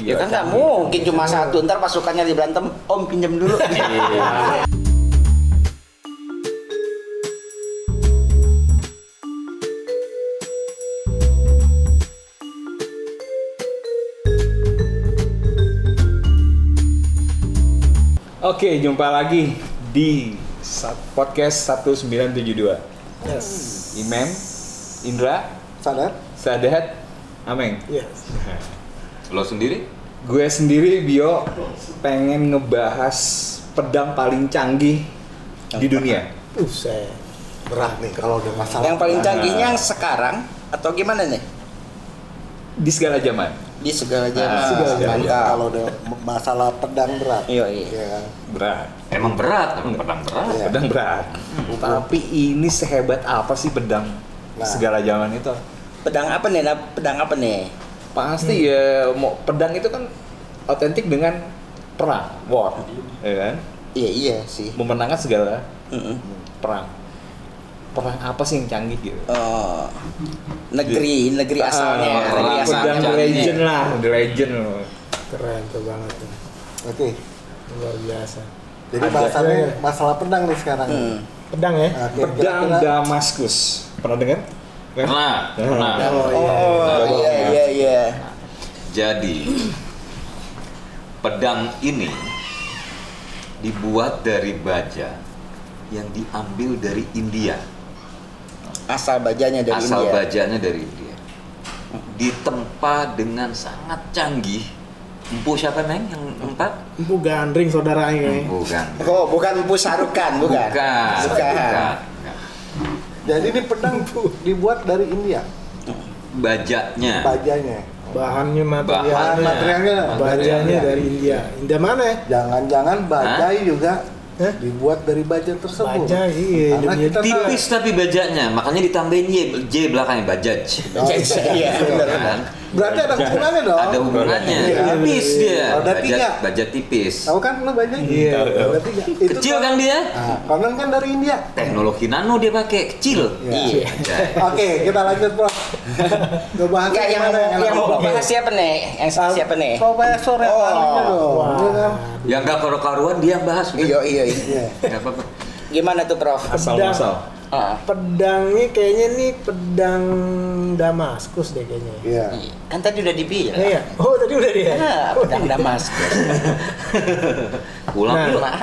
Ya kan nggak mungkin cuma satu, ntar pasukannya di berantem, om pinjam dulu. Oke, jumpa lagi di podcast 1972. Yes. Imam, Indra, Sadar? Sadat, Ameng. Yes. Lo sendiri? Gue sendiri Bio pengen ngebahas pedang paling canggih di dunia. Buset. Berat nih kalau udah masalah. yang paling canggihnya yang sekarang atau gimana nih? Di segala zaman. Di segala zaman. Ah, Segala zaman. Kalau udah masalah pedang berat. Iya, iya. Iya kan? Berat. Emang berat, emang pedang berat. Iya. Pedang berat. Tapi ini sehebat apa sih pedang Nah. segala zaman itu? Pedang apa nih? Nah, Pedang apa nih? Pasti ya mau pedang itu kan otentik dengan perang, war, ya kan? Iya iya sih. Memenangkan segala Mm-mm. perang. Perang apa sih yang canggih gitu? Oh, negeri negeri asalnya, Ah, negeri asalnya. pedang the canggih. legend lah, the legend loh. Keren tuh banget tuh. Oke. Luar biasa. Jadi Ada. bahasannya Iya. masalah pedang nih sekarang. Hmm. Pedang ya? Oke, Pedang Damaskus. Pernah dengar? Pernah, pernah. Oh, iya. Oh iya iya iya. Jadi pedang ini dibuat dari baja yang diambil dari India. Asal bajanya dari Asal India. bajanya dari India. Ditempa dengan sangat canggih. Empu siapa neng yang empat? Empu gandring saudaranya. Bukan. Oh, bukan Empu Sarukan, bukan. Bukan. Bukan. Bukan. Jadi ini pedang dibuat dari India. Bajanya. Bajanya. Bahannya materialnya. Bahan materialnya. Bajanya dari India. India mana? Jangan-jangan bajai juga Hah? dibuat dari baja tersebut. Baja, iya, Karena kita tahu- Tipis tapi bajanya, makanya ditambahin Y, J belakangnya bajaj. Oh, Iya, benar. Kan? Berarti ada hubungannya dong. Ada hubungannya, Iya. tipis dia. Ada Bajat, tiga. bajat tipis. Tahu kan lo bajai? Iya. Ada tiga. Itu Kecil kan dia? Nah, konon kan dari India. Teknologi nano dia pakai kecil. Iya. Iya. Bajaj. Oke, kita lanjut, Bro. Gue bahas yang mau yang mau bahas siapa nih? Yang siapa nih? Profesor yang Oh. dong. Wah. Iya kan? Yang gak karu-karuan dia bahas. Iya iya iya. Apa-apa. Gimana tuh, Prof? Asal Pedang. masal. Ah. Pedangnya kayaknya nih pedang Damaskus deh kayaknya. Iya. Iya. Kan tadi udah dibilang. Iya. Oh, tadi udah dia. Ah, Oh, pedang iya. Damaskus. Pulang Nah.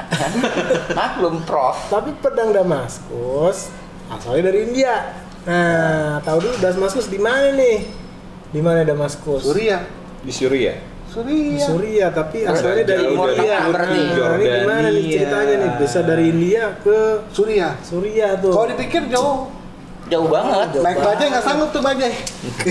Maklum, Prof. Tapi pedang Damaskus asalnya dari India. Nah, tahu dulu Damaskus di mana nih? Di mana Damaskus? Suriah. Di Syria. Di Suriah. Suria, tapi asalnya dari India. Berarti. Ini gimana nih ceritanya nih? Bisa dari India ke Suriah. Suria tuh. Kalau dipikir jauh, Jauh banget. Jauh naik bajai nggak sanggup tuh bajai.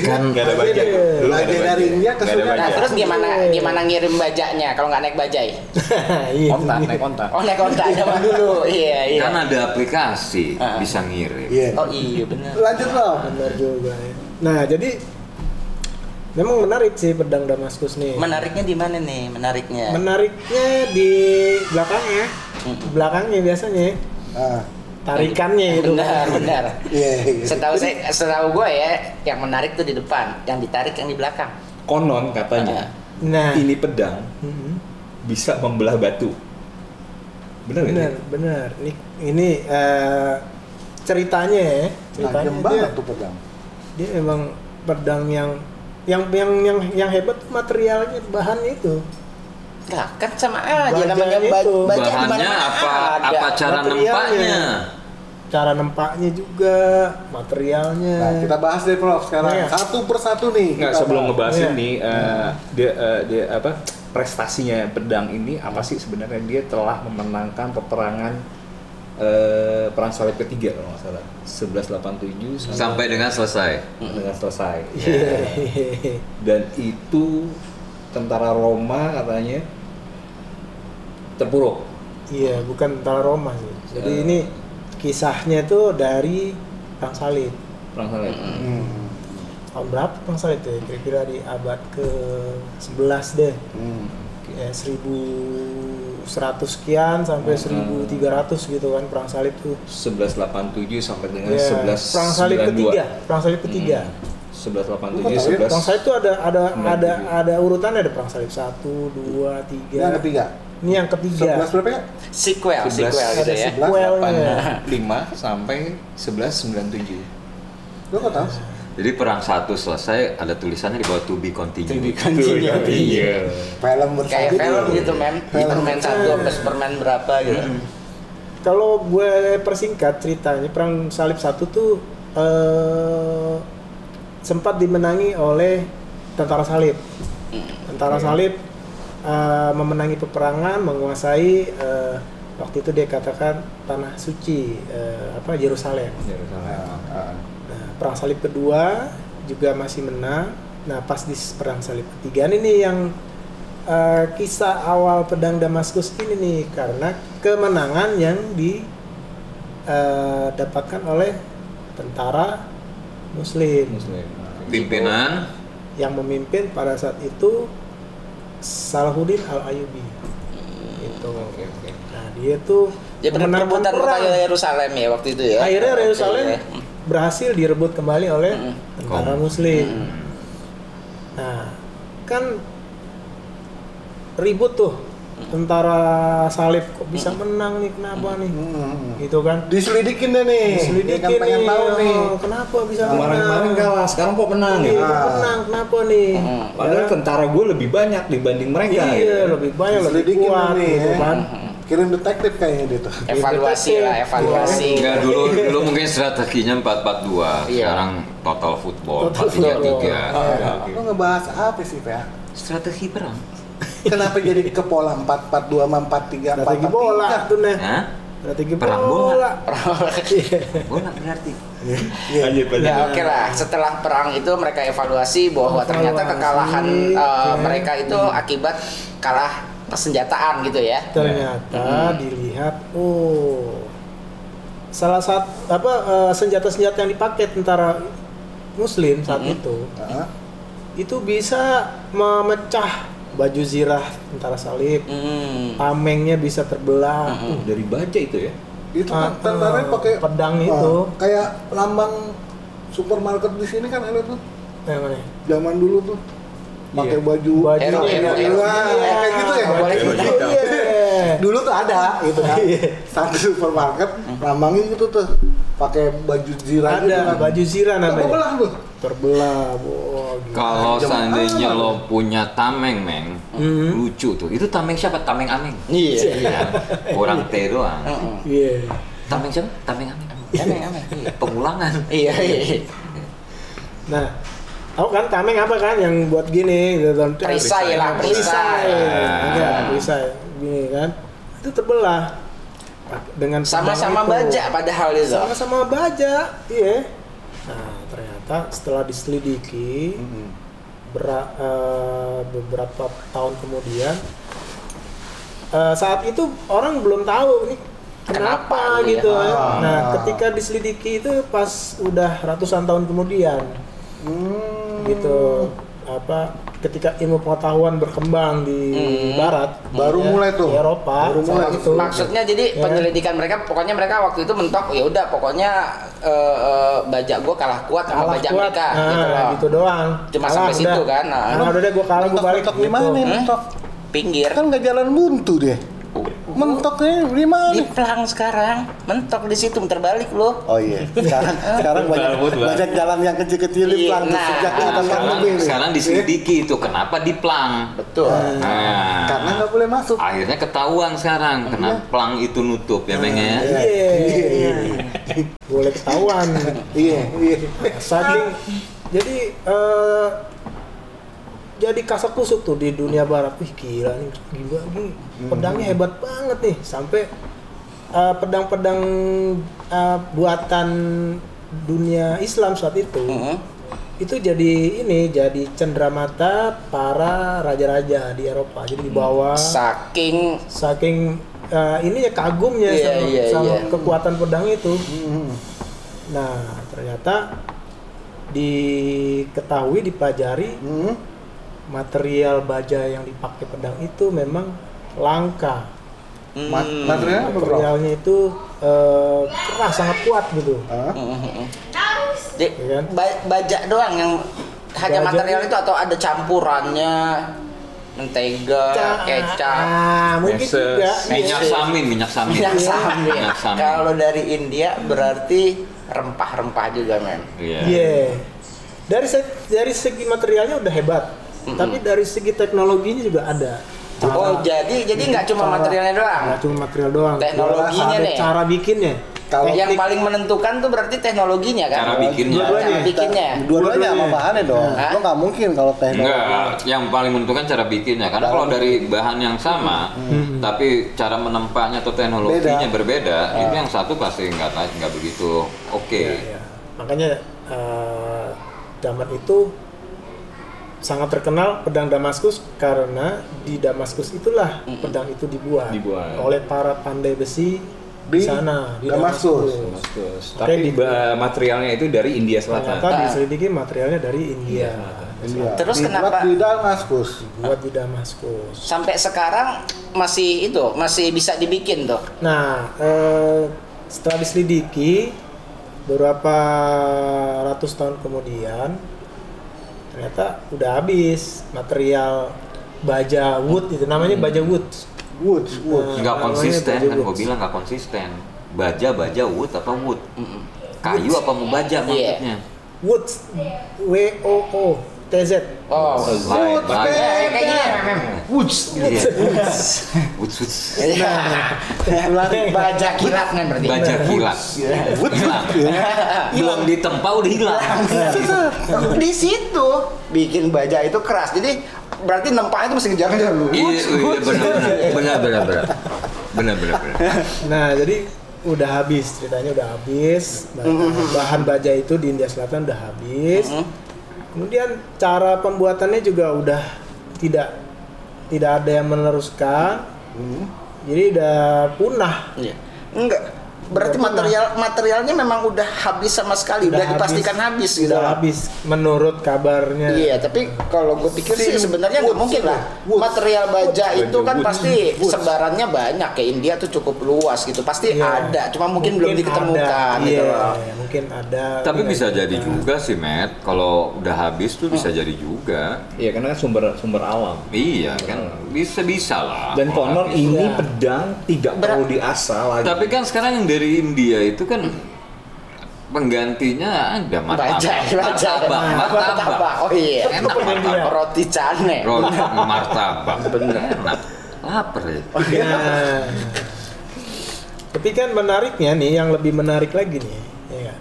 Kan gak ada bajaj. Iya. Dulu nggak ada Bajaj bajaj. dari India ke Suria. Nah, bajaj. terus gimana gimana ngirim bajanya kalau nggak naik bajai? iya. Onta, naik onta. Oh, naik onta zaman dulu. Iya, iya. Kan ada aplikasi Ah. bisa ngirim. Iya. Oh, iya benar. Lanjut loh. Benar juga ya. Nah, jadi memang menarik sih pedang Damaskus nih. Menariknya di mana nih? Menariknya. Menariknya di belakangnya. Belakangnya biasanya. Ah, Tarikannya itu. benar, benar. Iya. iya. Setahu saya, setahu gue ya, yang menarik tuh di depan, yang ditarik yang di belakang. Konon katanya Nah, ini pedang bisa membelah batu. Nggak benar, sih? benar. Ini ini eh, ceritanya ya. Ceritanya Tajam dia, banget tuh pedang. dia emang pedang yang yang yang yang yang hebat materialnya bahannya itu. Nah, kan sama aja namanya ba- itu. baja Bahannya apa? ada. Apa cara nempaknya? Cara nempaknya juga, materialnya. Nah, kita bahas deh Prof sekarang. Iya. Satu persatu nih. Nggak kita sebelum bahas. ngebahas Iya. ini eh, dia eh, dia apa prestasinya pedang ini apa sih sebenarnya dia telah memenangkan peperangan eh, perang salib ketiga kalau nggak salah 1187 sampai, Sampai dengan selesai. dengan selesai Iya. dan itu tentara Roma katanya terpuruk Iya, bukan tentara Roma sih. Jadi Eh. ini kisahnya tuh dari Perang Salib. perang salib Hmm. Tahun berapa Perang Salib tuh? ya? Kira-kira di abad ke 11 deh. Hmm. Ya, 1100 sekian sampai Hmm. 1300 gitu kan Perang Salib tuh. 1187 sampai dengan Ya, 1192 Perang Salib ketiga, Perang Salib ketiga. Hmm. 1187 11 Perang salib itu ada ada Sembilan ada tujuh. ada urutannya ada perang salib satu, dua, tiga. Yang ketiga. Ini yang ketiga. 11 berapa ya? Sequel, 11. sequel gitu Ada ya. sequelnya. 5 sampai 1197 Lu kok tahu? Jadi perang satu selesai ada tulisannya di bawah to be continued. Iya. Film Kayak film itu. gitu, mem. Film. Superman satu sampai Superman berapa gitu. Kalau gue persingkat ceritanya perang salib satu tuh eh, sempat dimenangi oleh tentara salib. Tentara salib eh, memenangi peperangan, menguasai eh, waktu itu dia katakan tanah suci eh, apa Yerusalem. Nah, ah. Nah, perang salib kedua juga masih menang. Nah, pas di perang salib ketiga ini nih yang eh, kisah awal pedang Damaskus ini nih karena kemenangan yang didapatkan oleh tentara Muslim Muslim. Pimpinan yang memimpin pada saat itu Salahuddin Al Ayyubi. Itu. Oke, oke. Nah, dia tuh perebutan perang. kota Yerusalem ya waktu itu ya. Akhirnya Yerusalem ya. Berhasil direbut kembali oleh Mm-mm. tentara Kaum. Muslim. Mm. Nah, kan ribut tuh tentara salib kok bisa menang nih kenapa nih? Hmm. Gitu kan? Diselidikin deh nih. Dia Diselidikin kan pengen nih, tahu nih. oh, kenapa bisa Kemarin-kemarin menang? kalah, sekarang kok menang Iya, ya? kok menang, kenapa nih? Mm. Padahal Ya. tentara gue lebih banyak dibanding mereka. Iya, gitu. lebih banyak, lebih Diselidikin kuat nih, gitu ya. Kirim detektif kayaknya dia tuh. Evaluasi lah, evaluasi. Enggak dulu dulu mungkin strateginya 442, Iya. sekarang total football Total 433. Eh, Lu ngebahas apa sih, Pak? Strategi perang. Kenapa jadi ke pola 442 sama 43 Strategi bola tuh nih. Hah? Strategi Perang bola. bola. Iya. Bola berarti. Iya. Lanjut, lanjut. Ya oke lah, setelah perang itu mereka evaluasi bahwa ternyata Evaluasi, kekalahan uh, oke. mereka itu akibat kalah persenjataan gitu ya. Ternyata dilihat oh salah satu apa eh, senjata-senjata yang dipakai tentara muslim saat Mhm. itu Hah? itu bisa memecah baju zirah tentara salib, Hmm. tamengnya bisa terbelah. Uh, dari baja itu ya? Itu kan tentara ah, pakai pedang ah, itu. kayak lambang supermarket di sini kan ada tuh. Yang mana? Zaman dulu tuh pakai Iya. baju Baju Hero, hero, hero. kayak gitu ya. Gitu. Iya. Dulu tuh ada gitu kan. Iya. Satu supermarket lambangnya gitu tuh pakai baju gitu Ada kan. baju zirah namanya. Terbelah tuh. Terbelah, gitu. Kalau seandainya lo punya tameng, Meng, Hmm. lucu tuh. Itu tameng siapa? Tameng Ameng. Iya. Orang T doang. Heeh. Iya. Tameng siapa? Tameng Ameng. Aneh. Iya. Pengulangan. Iya, iya. Nah, tahu kan tameng apa kan yang buat gini gitu kan? Perisai lah, perisai. Iya, perisai. Gini kan. Itu terbelah. Dengan Sama-sama baja padahal itu. Sama-sama baja, iya. Nah, ternyata setelah diselidiki bera- eh, beberapa tahun kemudian eh, saat itu orang belum tahu nih kenapa, Kenapa, gitu iya. ya. Ah. Nah, ketika diselidiki itu pas udah ratusan tahun kemudian Hmm. gitu apa ketika ilmu pengetahuan berkembang di Hmm. barat Baru ya, mulai tuh. di Eropa Baru mulai. itu Maksudnya jadi Ya. penyelidikan mereka pokoknya mereka waktu itu mentok ya udah pokoknya eh, eh, bajak gua kalah kuat sama kalah bajak kuat mereka nah, gitu loh. gitu doang Cuma Kalah sampai udah. situ kan, nah. Nah, udah deh gue kalah gue balik Mentok di mana nih Hmm? mentok? Pinggir. Kan nggak jalan buntu dia. Mentoknya di mana? Di pelang sekarang, mentok di situ muter balik lo. Oh iya. Sekarang sekarang banyak banyak jalan yang kecil-kecil di Iya, pelang nah, sejak nah, atas Sekarang, lebih. nih. sekarang diselidiki itu kenapa diplang. Betul. Nah, Karena nggak boleh masuk. akhirnya ketahuan sekarang kenapa pelang itu nutup ya, Meng ya. iya Iya. boleh ketahuan Iya, iya. saking jadi eh, jadi kasak kusuk tuh di dunia barat wih gila nih gila nih pedangnya hebat banget nih sampai eh, pedang-pedang eh, buatan dunia Islam saat itu Mhm. itu jadi ini jadi cenderamata para raja-raja di Eropa jadi di bawah Saking saking uh, ininya kagumnya Iya, sama, iya, sama iya. kekuatan pedang itu. Hmm. Nah ternyata diketahui dipelajari Hmm. Material baja yang dipakai pedang itu memang langka. Hmm. materialnya apa, bro? Materialnya itu uh, keras sangat kuat gitu. Mhm. Jadi, ya kan? ba- bajak doang yang hanya Bajak material itu atau ada campurannya mentega, kecap, Ah, mungkin juga. Minyak Iya. samin, minyak samin. minyak samin. Minyak samin. Kalau dari India berarti rempah-rempah juga men. Iya. Iya. Dari se- dari segi materialnya udah hebat, tapi dari segi teknologinya juga ada. Oh jadi jadi nggak cuma cara- materialnya doang. Nggak cuma material doang. Teknologinya nih. cara bikinnya. Kalau yang Teknik- paling menentukan tuh berarti teknologinya kan. Cara bikinnya. Cara Dua-duanya. bikinnya. dua-duanya sama bahannya dong. Hah? Lo nggak mungkin kalau teknologi. Enggak, yang paling menentukan cara bikinnya. Karena kalau dari bahan yang sama, tapi cara menempahnya atau teknologinya Beda. berbeda, itu yang satu pasti nggak nggak begitu oke. Iya, iya. Makanya eh, zaman itu sangat terkenal pedang Damaskus karena di Damaskus itulah pedang itu dibuat, Dibuat. oleh para pandai besi di, sana di Damaskus. Tapi di- ba- materialnya itu dari India Selatan. Ternyata diselidiki materialnya dari India. Iya. Terus Dibuat kenapa- di Damaskus? Buat di Damaskus. Sampai sekarang masih itu masih bisa dibikin tuh. Nah, eh, setelah diselidiki beberapa ratus tahun kemudian ternyata udah habis material baja wood itu namanya baja wood. Woods, Woods. Nggak namanya konsisten kan, gue bilang nggak konsisten. Baja baja wood apa wood? Kayu apa mau baja Iya. maksudnya? Woods W O O TZ. Oh, Wood, nah, gitu. iya. Woods, Woods, Woods. Nah, baja kilat kan berarti. Baja kilat. Iya. Woods, Belum ditempa udah hilang. Nah. Di situ bikin baja itu keras. Jadi berarti nempanya itu mesti ngejar-ngejar lu. Iya, benar, benar, benar, benar, benar, benar. Nah, jadi udah habis. Ceritanya udah habis. Bahan, bahan baja itu di India Selatan udah habis. Mm -hmm Kemudian cara pembuatannya juga udah tidak tidak ada yang meneruskan. Jadi udah punah. Iya. Enggak. Berarti Udah material materialnya memang udah habis sama sekali, udah, dipastikan habis, gitu. Udah habis menurut kabarnya. Iya, tapi kalau gue pikir sih sebenarnya nggak mungkin lah. Woods. Material baja Woods, itu kan Woods. pasti Woods. sebarannya banyak ke India tuh cukup luas gitu. Pasti Iya. ada, cuma mungkin, belum diketemukan ada. gitu Iya, loh. mungkin ada. Tapi mungkin bisa ada. jadi juga sih, Matt. Kalau udah habis tuh bisa jadi juga. Iya, karena kan sumber sumber alam. Iya kan, bisa bisa lah. Dan konon habis. ini Iya. pedang tidak Ber- perlu diasah lagi. Tapi kan sekarang yang dari India itu kan penggantinya ada martabak. Baja. Martabak, martabak. Oh iya. Enak martabak. Roti cane. Roti martabak, bener enak. Lapar ya. Nah, tapi kan menariknya nih, yang lebih menarik lagi nih, ya nggak?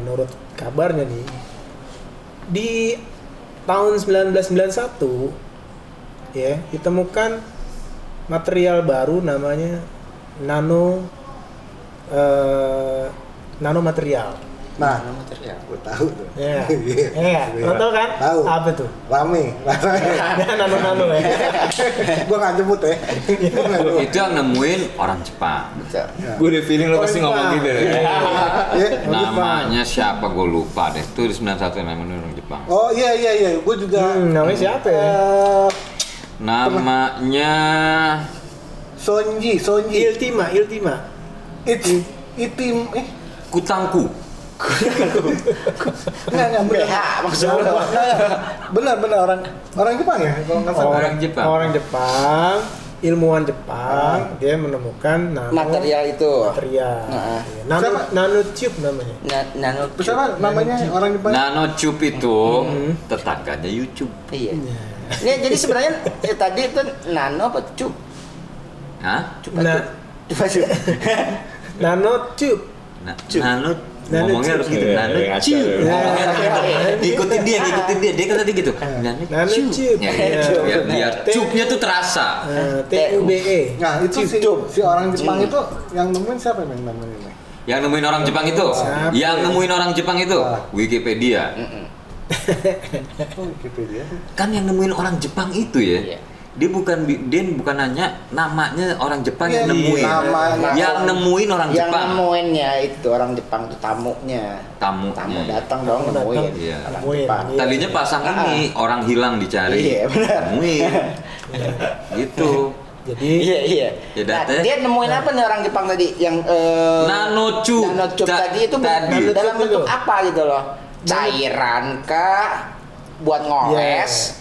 menurut kabarnya nih, di tahun 1991 ya ditemukan material baru namanya nano eh, nanomaterial. Nah, Material. gue tahu tuh. Ya, Iya. ya, lo tau kan? Tahu. Apa tuh? Rame. nano nano ya. gue nggak jemput ya. Jemput. Itu yang nemuin orang Jepang. Betul. gue udah feeling lo pasti ngomong iya. gitu ya. Ya, Namanya siapa gue lupa deh. Itu di 91 yang nemuin orang Jepang. Oh iya iya iya, gue juga. Hmm, namanya siapa ya? Eh, Namanya Sonji, Sonji. Iltima, Iltima. It, itim, eh, Kutangku. enggak enggak benar. BH maksud Enggak, lo. enggak, enggak. Benar benar orang orang Jepang ya kalau nggak salah. Orang Jepang. Orang Jepang, ilmuwan Jepang, dia menemukan nano Material itu. material. Nah. Iya. Nano, Siapa? nanotube namanya. Na- Nano. Siapa namanya orang Jepang? Nano Cup itu tetangganya YouTube. Iya. Ini jadi sebenarnya ya, tadi itu nano apa cup? Hah? Coba Nah. Coba cup. nanotube. Na- Cup. Nano Nano ngomongnya harus gitu. Iya, Nano iya, iya. Gitu. Ngikutin dia, ngikutin dia. Dia kan tadi gitu. Nano Nano Cup. Cup. Ya, Iya. biar, biar cupnya tuh terasa. Eh, T U B E. Nah itu si, si orang Jepang itu yang nemuin siapa yang namanya? Yang nemuin orang Jepang itu, Siapa yang ya? nemuin orang Jepang itu, Ah. Wikipedia. Oh Wikipedia. Kan yang nemuin orang Jepang itu ya. Iya. Dia bukan dia bukan nanya namanya orang Jepang Iya, yang nemuin. nama- yang nemuin orang yang Jepang. nemuinnya itu orang Jepang itu tamunya. Tamunya. Tamu datang dong Tamu nemuin. datang. Iya. Orang Nemuin, Jepang. iya. Tadinya pasang Ah. ini orang hilang dicari. Iya, benar. Nemuin. gitu. Jadi Iya iya. Ya, Nah, dia nemuin apa nih orang Jepang tadi yang eh, Nanochip. Nanochip Ta- tadi itu tadi. dalam bentuk apa gitu loh? Cairan kah? Buat ngoles?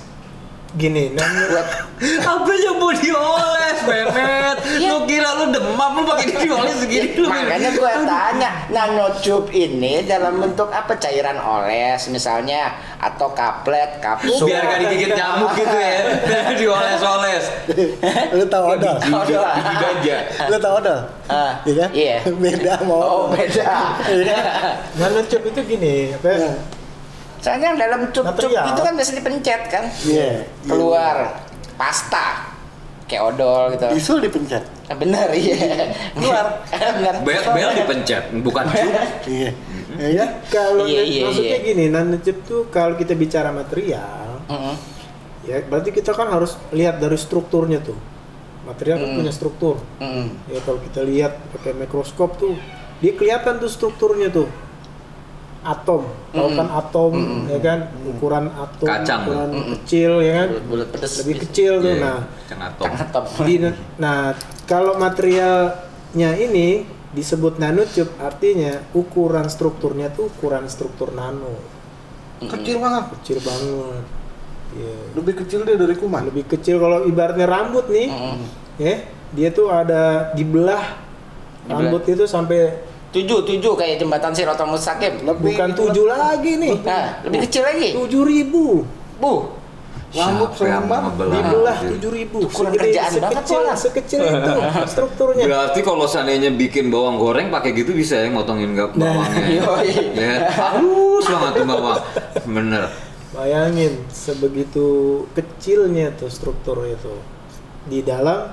Gini, Buat Apa yang mau dioles, Mehmet? Iya. Lu kira lu demam lu pakai dioles segini lu. Makanya gue tanya, nanotube ini dalam bentuk apa? Cairan oles misalnya atau kaplet, kapsul. biar gak digigit nyamuk gitu ya. Biar dioles-oles. Lu tahu odol? Oh, gajah. Lu tahu odol? Ah, Iya kan? Iya. Beda mau. Oh beda. nanochip itu gini, apa? Soalnya yang dalam cup-cup Material. itu kan biasa dipencet kan, Iya. keluar pasta kayak odol gitu. Bisul dipencet. Ah, Bener iya. Keluar. Bener. Bel, bel dipencet, bukan cup. Iya. Ya kan? Kalau Iya, iya, maksudnya iya. gini, nanochip tuh kalau kita bicara material, Mm-mm. ya berarti kita kan harus lihat dari strukturnya tuh. Material kan Hmm. punya struktur. Mm-mm. Ya kalau kita lihat pakai mikroskop tuh, dia kelihatan tuh strukturnya tuh. Atom, tahu kan atom, ya kan? Ukuran atom, Kacang. ukuran kecil, ya kan? Bulat pedes. Lebih kecil tuh. Iya, Nah, Kacang atom. Di- nah kalau materialnya ini disebut nanotube, artinya ukuran strukturnya tuh ukuran struktur nano, Kecil banget. kecil banget. Iya. Lebih kecil dia dari kuman. Lebih kecil kalau ibaratnya rambut nih, Mm-mm. ya dia tuh ada dibelah rambut itu sampai Tujuh, tujuh kayak jembatan Sirotol Mustaqim. Lebih bukan itu tujuh lagi nih, Nah, lebih kecil lagi. tujuh ribu Bu, Rambut Siapa yang selembar ngebelah? dibelah tujuh ribu. Kurang kerjaan banget sekecil, tuh orang. sekecil itu strukturnya. Berarti kalau seandainya bikin bawang goreng pakai gitu bisa ya motongin gak bawangnya. yoi. ya, halus banget tuh bawang. Bener. Bayangin sebegitu kecilnya tuh struktur itu di dalam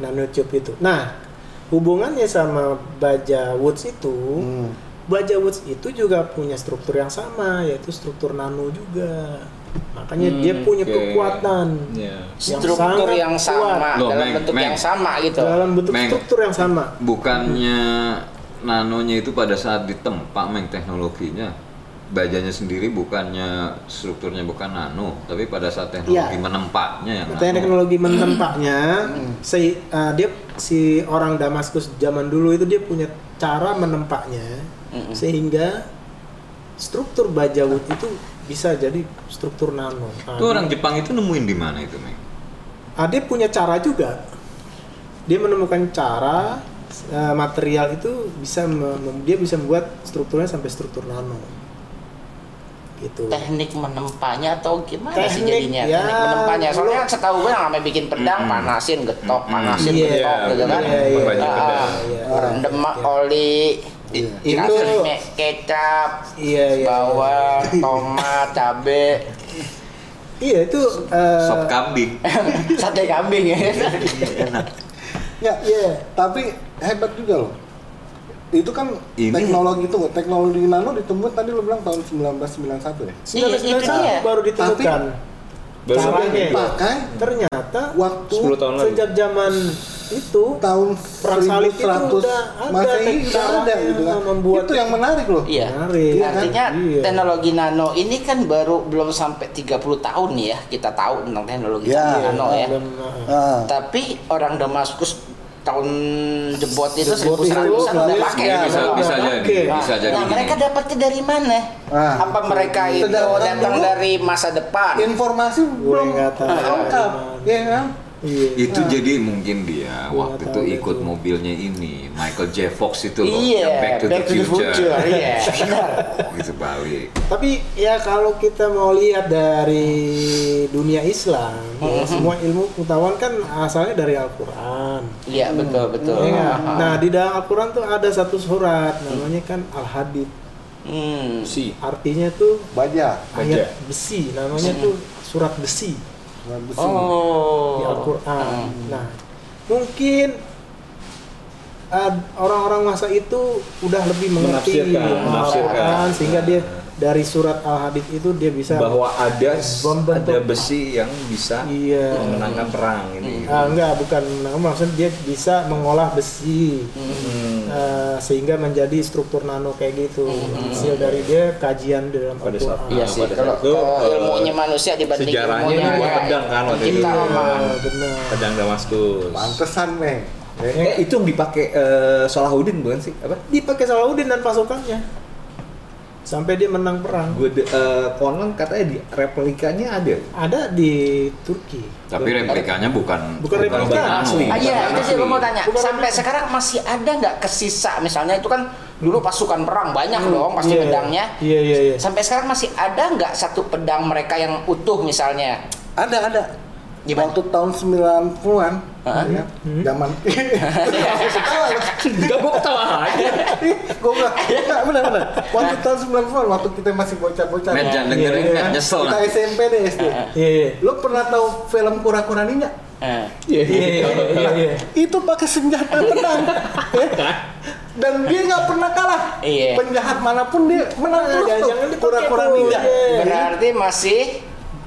nanotube itu. Nah, hubungannya sama baja woods itu, Hmm. baja woods itu juga punya struktur yang sama yaitu struktur nano juga. Makanya dia punya oke. kekuatan Iya. yang struktur sangat yang sama kuat Loh, dalam Meng, bentuk Meng. yang sama gitu. dalam bentuk Meng. struktur yang sama. Bukannya nanonya itu pada saat ditempa meng teknologinya bajanya sendiri bukannya strukturnya bukan nano tapi pada saat teknologi Iya. menempatnya yang nano. teknologi menempatnya si uh, dia si orang Damaskus zaman dulu itu dia punya cara menempatnya Mm-mm. sehingga struktur baja wood itu bisa jadi struktur nano. Nah, Itu orang Jepang itu nemuin di mana itu meng? ah, dia punya cara juga. Dia menemukan cara uh, material itu bisa mem- dia bisa membuat strukturnya sampai struktur nano. Gitu. Teknik menempanya atau gimana sih Teknik, jadinya? ya, Teknik menempanya. Soalnya lu- setahu gue yang namanya bikin pedang, Mm-mm. panasin, getok, Mm-mm. panasin, Iya, getok gitu kan. iya, iya, Banyak Ah, pedang. Iya, rendem iya. oli, Iya. Itu- kasih kecap, Iya, iya. bawang, tomat, cabe, Iya itu uh, Sop kambing. sate kambing ya. Enak. Ya, Iya. tapi hebat juga loh. Itu kan Ini- teknologi itu, teknologi nano ditemukan tadi lo bilang tahun 1991 ya. Iya, itu 1991 dia. baru ditemukan. Baru Caranya. Dipakai Ternyata waktu 10 tahun sejak zaman itu tahun Perang salib itu 1100 udah ada caranya gitu kan. membuat- itu yang menarik loh. Iya. Menarik. Iya kan? Artinya Iya. teknologi nano ini kan baru belum sampai 30 tahun nih ya kita tahu tentang teknologi Iya. nano ya. Dan, uh, Ah. Tapi orang Damaskus tahun jebot itu itu 1100-an udah pakai. Iya, bisa nano. bisa Oke. jadi, bisa Nah, jadi. nah, mereka dapatnya dari mana? Ah. Apa mereka itu datang dari masa depan? Informasi Gue belum nggak tahu. lengkap, ya kan? Iya. itu jadi mungkin dia Gua waktu itu ikut itu. mobilnya ini Michael J Fox itu loh Iya, yang Back to the Future, Iya, benar. gitu balik Tapi ya kalau kita mau lihat dari dunia Islam, ya, semua ilmu pengetahuan kan asalnya dari Al-Quran. Iya, betul, betul. Ya ah. Nah di dalam Al-Quran tuh ada satu surat namanya kan Al-Hadid. Hmm. Si. Artinya tuh Baja, ayat besi, namanya tuh surat besi. Besi. Oh. di Al-Quran. Hmm. Nah, mungkin uh, orang-orang masa itu udah lebih mengerti Menafsirkan, Al-Quran sehingga dia dari surat Al-Hadid itu dia bisa bahwa ada Membentuk- ada besi yang bisa Iya. memenangkan perang ini. Ah, enggak bukan maksudnya dia bisa mengolah besi Hmm. Eh, sehingga menjadi struktur nano kayak gitu. Hasil dari dia kajian di dalam Pada saat- Iya sih, pada kalau saat itu, kalau eh, ilmunya manusia dibanding sejarahnya ilmunya dibuat ya, pedang kan waktu itu. Iya, benar. Pedang Damaskus. Pantesan, Meng. eh itu yang dipakai eh, Salahuddin bukan sih? Apa? dipakai Salahuddin dan pasukannya sampai dia menang perang gue de- eh, konon katanya di replikanya ada ada di Turki Tapi replikanya bukan Bukan replika, asli. Ah, iya, itu sih gue mau tanya. Bukan Sampai lagi. sekarang masih ada nggak kesisa? Misalnya itu kan dulu pasukan perang banyak dong pasti Iya, pedangnya. iya iya iya Sampai sekarang masih ada nggak satu pedang mereka yang utuh misalnya? Ada, ada. Gimana? Waktu tahun 90-an, Hah? ya, zaman Enggak gue ketawa aja gue bilang, enggak benar benar. Waktu tahun 90-an, waktu kita masih bocah-bocah. Met, jangan Iya, dengerin, iya. Met, nyesel Kita. SMP deh SD. iya iya Lo pernah tahu film Kura-Kura Ninja? Eh. iya iya iya iya, iya. Itu pakai senjata pedang. ya. Dan dia nggak pernah kalah. Iya. Penjahat mana pun dia menang Nah, terus tuh. Kura-Kura Ninja. iya. Berarti masih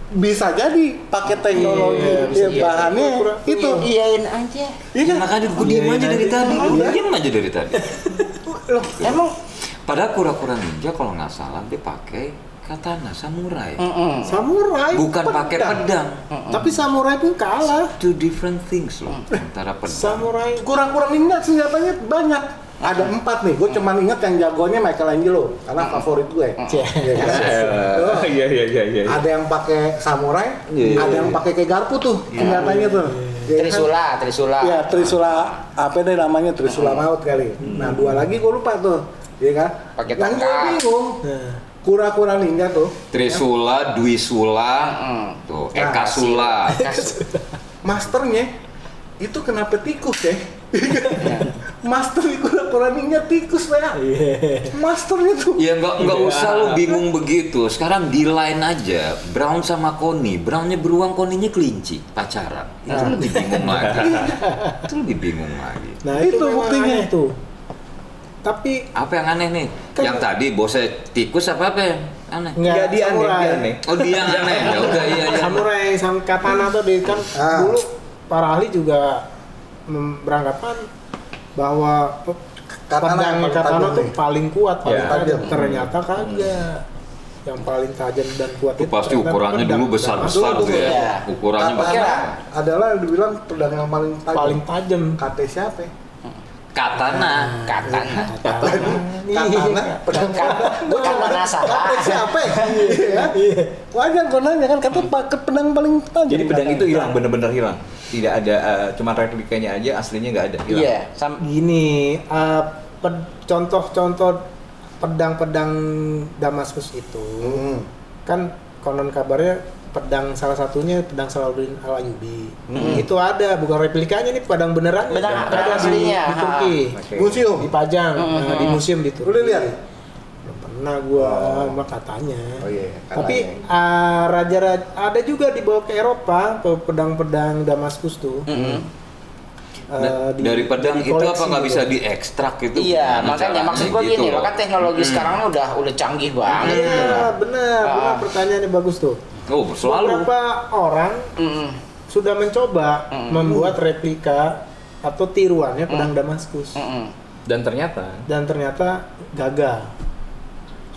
Bisa jadi pakai teknologi Iya, ya, jadi. bahannya Kura-kura. itu. iyain aja. Iya kan? Makanya gue diem aja dari tadi, gue diem aja dari tadi. Loh, Emang Padahal kura-kura ninja kalau nggak salah dia pakai katana samurai, Mm-mm. samurai bukan pakai pedang. tapi samurai pun kalah Two different things loh antara pedang. samurai Kura-Kura Ninja senjatanya banyak. Ada empat nih, gue cuman ingat yang jagonya Michelangelo karena favorit gue. Iya kan? Oh. iya iya iya iya Ada yang pakai samurai, Iya, iya, ada yang pakai kayak garpu tuh senjatanya tuh. Ya kan? Trisula, Trisula. Ya Trisula apa deh namanya Trisula maut kali. Nah dua lagi gue lupa tuh, ya kan? Pakai Yang gue tongkat. bingung, Nah, kura-kura ninja tuh, Trisula, Dwisula, Mm. tuh Nah, Eka Sula. Kas- masternya itu kenapa tikus ya? Master di kura-kura ninja tikus ya. iya Masternya tuh. Ya nggak nggak usah lu bingung begitu. Sekarang di line aja, Brown sama Connie. Brownnya beruang, Connie-nya kelinci, pacaran. Itu lebih bingung lagi. itu lebih bingung lagi. nah itu, Itu memang buktinya. aneh tuh tapi Apa yang aneh nih? Kan- yang tadi bosnya tikus apa apa yang aneh? nggak Nggak, dia aneh, samurai dia aneh. Oh dia yang aneh. Ya udah iya iya. samurai sama katana tuh di kan Ah. dulu para ahli juga beranggapan bahwa pe- Katana pedang yang paling katana tajam tuh nih. paling kuat paling Ya. tajam ternyata kagak yang paling tajam dan kuat Itu pasti ternyata ukurannya pedang. dulu besar besar Dulu, tuh ya. ya. Ukurannya Katana besar. adalah yang dibilang pedang yang paling tajam. paling tajam Kata siapa? ya? Katana. Katana. Katana, pedang Gue kan. Kata siapa? ya? Iya. Wajar gue nanya kan kata pakai pedang paling tajam. jadi pedang itu hilang bener-bener hilang tidak ada eh, cuma replikanya aja aslinya nggak ada Iya, sam- gini eh, ped- contoh-contoh pedang-pedang Damaskus itu Hmm. kan konon kabarnya pedang salah satunya pedang Salahuddin Al Ayyubi Hmm. itu ada bukan replikanya nih pedang beneran Pedang- di, aslinya, di ha. Turki Oke. Museum. dipajang Hmm. nah, di museum di Lu Turki udah lihat? Pernah gua Oh. sama katanya Oh iya. tapi ah, raja-raja ada juga dibawa ke Eropa pe- pedang-pedang Damaskus tuh. Eh, Da- di- dari pedang itu apa nggak gitu. bisa diekstrak itu? Iya, Gimana makanya maksud gue gitu gini, loh kan teknologi Hmm. sekarang udah udah canggih banget. gitu Iya, benar, Ah. benar pertanyaannya bagus tuh. Oh selalu. Beberapa orang Mm-mm. sudah mencoba Mm. membuat replika atau tiruannya pedang Damaskus Mm-mm. dan ternyata dan ternyata gagal.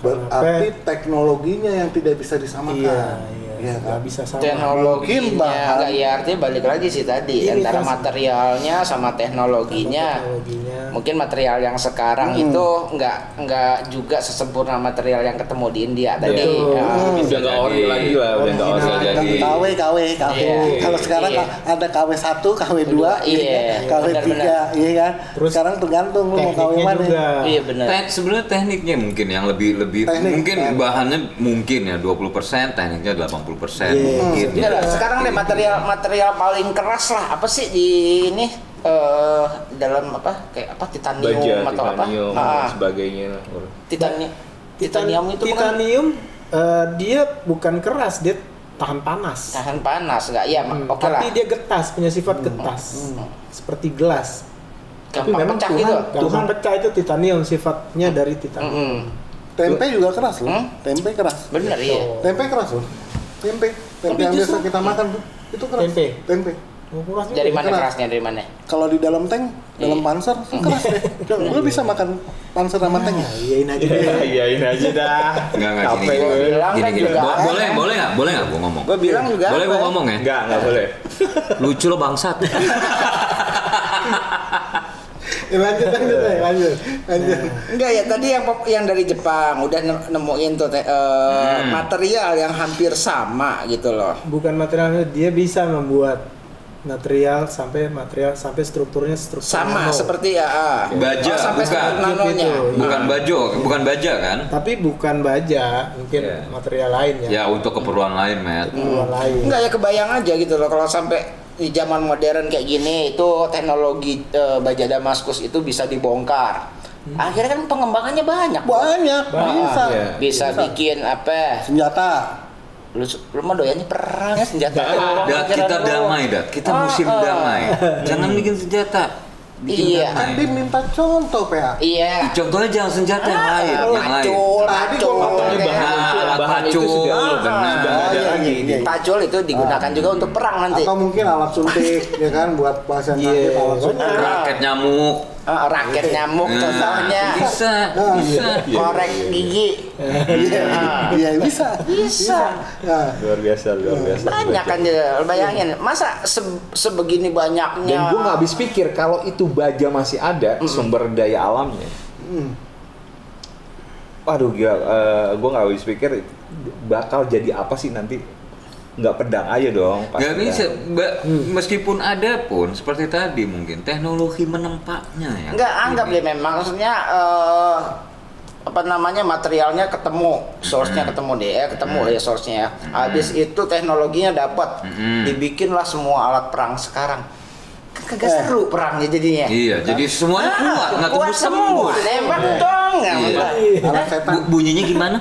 Berarti teknologinya yang tidak bisa disamakan. Iya, iya, Iya nggak bisa sama. teknologinya nggak ya artinya balik lagi sih tadi Ini antara kan- materialnya sama teknologinya Teknologinya. mungkin material yang sekarang Hmm. itu nggak nggak juga sesempurna material yang ketemu di India tadi Betul. Ya. Hmm. udah nggak ori lagi lah udah nggak ori lagi jadi. KW, KW, KW. Iya. Kalau sekarang Iya. ada KW 1, KW 2, Iya. KW 3, iya kan? Terus sekarang tergantung lu mau KW mana. iya benar Te- sebenarnya tekniknya mungkin yang lebih lebih Teknik, mungkin kan. bahannya mungkin ya 20% tekniknya 80% Iya. mungkin Udah ya. sekarang deh material material paling keras lah apa sih di ini eh dalam apa kayak apa titanium baja atau titanium apa dan Ah, sebagainya titanium Titan- titanium itu bukan titanium eh, dia bukan keras, dia tahan panas. tahan panas nggak ya Hmm, oke lah tapi dia getas, punya sifat getas. Seperti gelas. gampang memang pecah Tuhan- gitu Gampang pecah itu titanium sifatnya dari titanium. Mm-mm. Tempe juga keras loh. Hmm? Tempe keras. bener iya Tempe keras loh. Tempe, tempe Tapi yang biasa kita makan tuh itu keras. Tempe? Tempe. Oh, keras. Dari mana keras. kerasnya? Dari mana? Kalau di dalam tank, dalam Iya. panser keras deh. Lu bisa makan panser sama tank ya? Nah, iyain aja deh. Iyain aja dah. Enggak enggak gini. Gue. bilang Gini kan gini. juga boleh boleh nggak? Boleh nggak gua ngomong? Gue bilang juga Boleh gua ngomong ya? Enggak, enggak boleh. Lucu lo bangsat. Ya, lanjut lanjut eh, lanjut. Lanjut. Enggak ya tadi yang yang dari Jepang udah ne- nemuin tuh teh, eh, material yang hampir sama gitu loh. Bukan materialnya dia bisa membuat material sampai material sampai strukturnya struktur Sama nano. seperti ya. ah. Baja, Oh, sampai bukan. nanonya. Gitu. Bukan bajo, bukan baja kan? tapi bukan baja mungkin Iya. material lain ya, Ya untuk keperluan lain, Matt. keperluan lain Enggak ya kebayang aja gitu loh kalau sampai di zaman modern kayak gini itu teknologi eh, baja Damaskus itu bisa dibongkar. Akhirnya kan pengembangannya banyak. Banyak, bisa. Iya. Bisa bikin apa? Senjata. Lu, lu mah doyannya perang ya senjata. Dat, kita damai, Dat. Kita Ah, musim ah. damai. Jangan bikin senjata. Bikin Iya. Kan dia damai. minta contoh, PA. Iya. Contohnya jangan senjata yang lain, yang lain. Pacul, Tadi pacul. gua ngomongnya Nah, bahan itu pacul, sudah- benar. sudah nggak ada iya, lagi. iya, iya. Pacul itu digunakan juga untuk perang nanti. Atau mungkin alat suntik, ya kan, buat pasien Iya, sakit alat suntik. Raket nyamuk. Eh, raket nyamuk Nah, contohnya. Bisa, Ah, bisa. Korek gigi. Iya, iya bisa. Bisa. Nah, Luar biasa, luar biasa. Banyak kan ya, bayangin. Masa se- sebegini banyaknya. Dan gue nggak habis pikir kalau itu baja masih ada sumber daya alamnya. hmm. Waduh, gila, gue nggak habis pikir bakal jadi apa sih nanti? Nggak pedang aja dong. pasti Gak bisa. Mbak, meskipun ada pun seperti tadi mungkin teknologi menempatnya ya. Enggak anggap Ini. deh memang maksudnya eh, apa namanya materialnya ketemu, source-nya ketemu deh, ya ketemu ya source-nya. Habis itu teknologinya dapat, Mm-mm. dibikinlah semua alat perang sekarang. Kagak Eh. seru perangnya jadinya. Iya, jadi semuanya kuat, nggak tembus semua. Nembak dong, nggak Iya. setan. Bu- bunyinya gimana?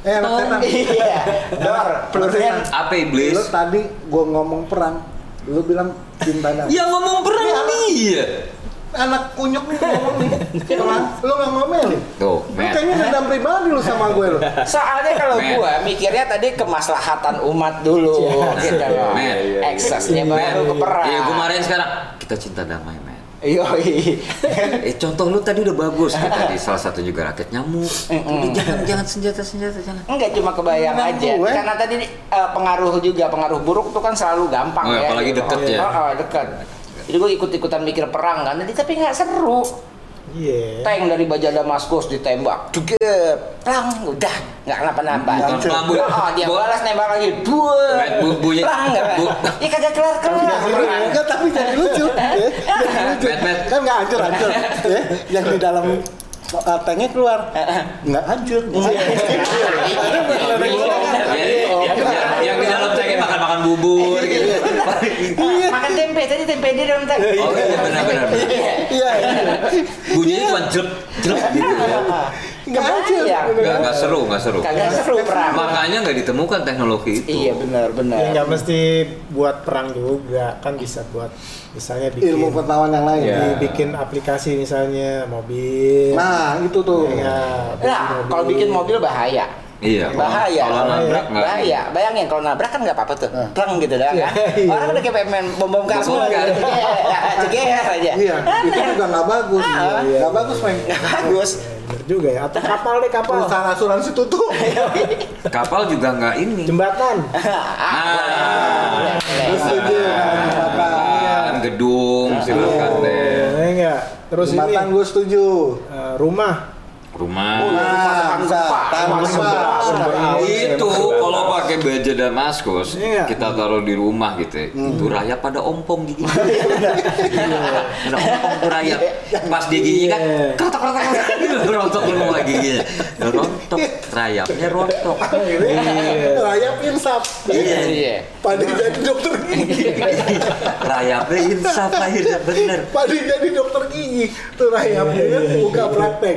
Eh, alat setan. Iya, dor, pelurunya Apa iblis? Lu tadi gua ngomong perang, lu bilang cinta damai. Ya ngomong perang dia. Anak kunyuk nih ngomong nih, perang, lu nggak ngomelin. Tuh, Lu kayaknya dendam pribadi lu sama gue lu. Soalnya kalau gua mikirnya tadi kemaslahatan umat dulu gitu loh. Eksesnya baru ke perang. Iya, gue marahin sekarang. Kita cinta damai, men. Iya, Eh, contoh lu tadi udah bagus. Kayak tadi salah satu juga raket nyamuk. Udah, jangan jangan senjata senjata jangan. Enggak cuma kebayang Enggak aja. gue. Karena tadi eh, pengaruh juga pengaruh buruk tuh kan selalu gampang Oh, ya. apalagi gitu. deket ya. Oh, oh, deket. Jadi gue ikut-ikutan mikir perang kan, tapi nggak seru. Iya Tank dari baja Damaskus ditembak, juga perang, udah nggak kenapa-napa. Bukan perang, Bu. Oh, dia Bu- balas nembak lagi, dua. Men, bu- bunyi- perang nggak? bu- Ya kagak kelar kelar. Enggak, tapi jadi lucu. ya. Jadi lucu. Met, met. Kan nggak hancur hancur. Ya, yang di dalam uh, tanknya keluar. Nggak hancur. Ya, yang, dalam cengkeh makan-makan bubur gitu. Makan tempe tadi tempe di dalam tank. Oh iya benar-benar. Iya. Iya, iya. Bunyinya cuma jelek jelek gitu ya. Nggak hancur. Kebayang. Nggak, nggak seru, nggak seru. Kagak seru perang. Makanya nggak ditemukan teknologi itu. Iya benar benar. ya nggak mesti buat perang juga kan bisa buat misalnya bikin Ilmu pengetahuan yang lain. Iya. bikin aplikasi misalnya mobil Nah, itu tuh. ya Nah, kalau bikin mobil bahaya. Iya. bahaya Kalau nabrak nggak. bahaya bayangin kalau nabrak kan nggak apa-apa tuh pleng gitu dah kan Iya. orang udah kayak main bom bom kamu kan. ceger aja Iya, itu juga nggak bagus. Ah. Nggak bagus, Meng. nggak bagus bener juga ya atau kapal deh kapal Perusahaan asuransi tutup. Kapal juga nggak ini. jembatan Ah, Lu setuju kan, jembatan. Jembatan, gedung, silakan deh. enggak terus Jembatan ini gue setuju. eh, rumah. Rumah. Nah, itu kalau pakai baja Damaskus Iya. kita taruh di rumah gitu ya, itu rayap pada ompong gigi ada ompong tuh rayap pas dia gigi kan Iya. kerotok kerotok rontok semua giginya rontok rayapnya rontok Rayap insaf. Iya. iya Padi jadi dokter gigi. rayapnya insaf akhirnya bener Padi jadi dokter gigi. Tuh rayapnya kan buka praktek.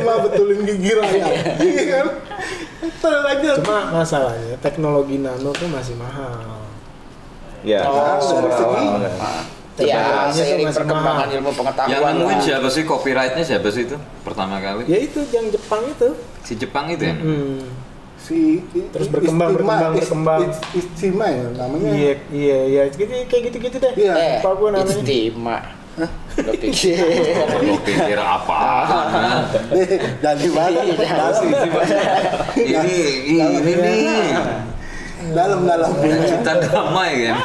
Cuma betulin gigi rayap. Iya kan? Cuma masalahnya teknologi nano tuh masih mahal Ya, Oh, sumber alam. ya seiring masih perkembangan mahal. ilmu pengetahuan yang nemuin lah. siapa sih copyrightnya siapa sih itu pertama kali ya itu yang Jepang itu si Jepang itu ya hmm. si Terus berkembang, Istima- berkembang, berkembang. Is- Istima ya namanya. Iya, iya, iya, gitu, kayak gitu-gitu deh. Iya. Eh, gua namanya. Istima. Lo pikir. Lo pikir apa? Jadi banget. Dalam, ini ini nih dalam dalam. cinta damai kan.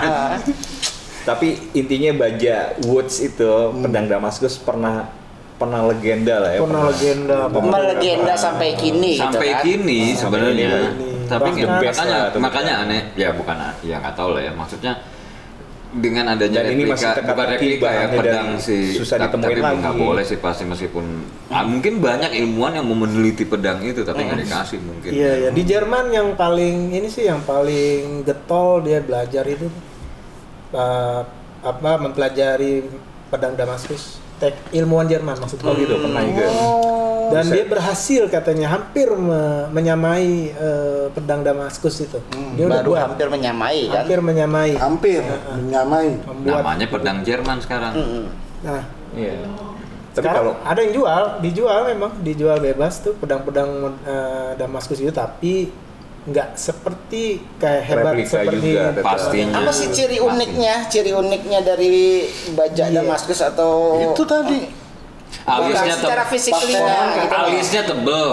Tapi intinya baja Woods itu pedang Damaskus pernah pernah legenda lah ya. Pernah legenda. Melegenda sampai kini gitu Sampai kan. kini sebenarnya. Tapi nggak- makanya makanya aneh ya bukan ya nggak tahu lah ya maksudnya dengan adanya Dan ini masih replika bukan replika ya pedang dan si susah tapi- ditemuin tapi lagi. nggak boleh sih pasti meskipun ah, mungkin banyak ilmuwan yang mau meneliti pedang itu tapi nggak dikasih mungkin Iya, iya. Di Jerman yang paling ini sih yang paling getol dia belajar itu uh, apa mempelajari pedang Damaskus. Tek ilmuwan Jerman maksudnya. Oh gitu pernah juga. Dan Bisa. dia berhasil katanya hampir me- menyamai uh, pedang Damaskus itu. dia udah Baru buat hampir menyamai kan. hampir menyamai. Hampir menyamai. Membuat. namanya pedang Jerman sekarang Mm-mm. Nah, Iya. Tapi Sekarang kalau ada yang jual, dijual memang, dijual bebas tuh pedang-pedang eh, Damaskus itu tapi nggak seperti kayak hebat Replika seperti juga, tetap. pastinya Apa sih ciri Pasti. uniknya? Ciri uniknya dari baja Iya. Damaskus atau Itu tadi. alisnya secara fisiknya gitu. alisnya tebel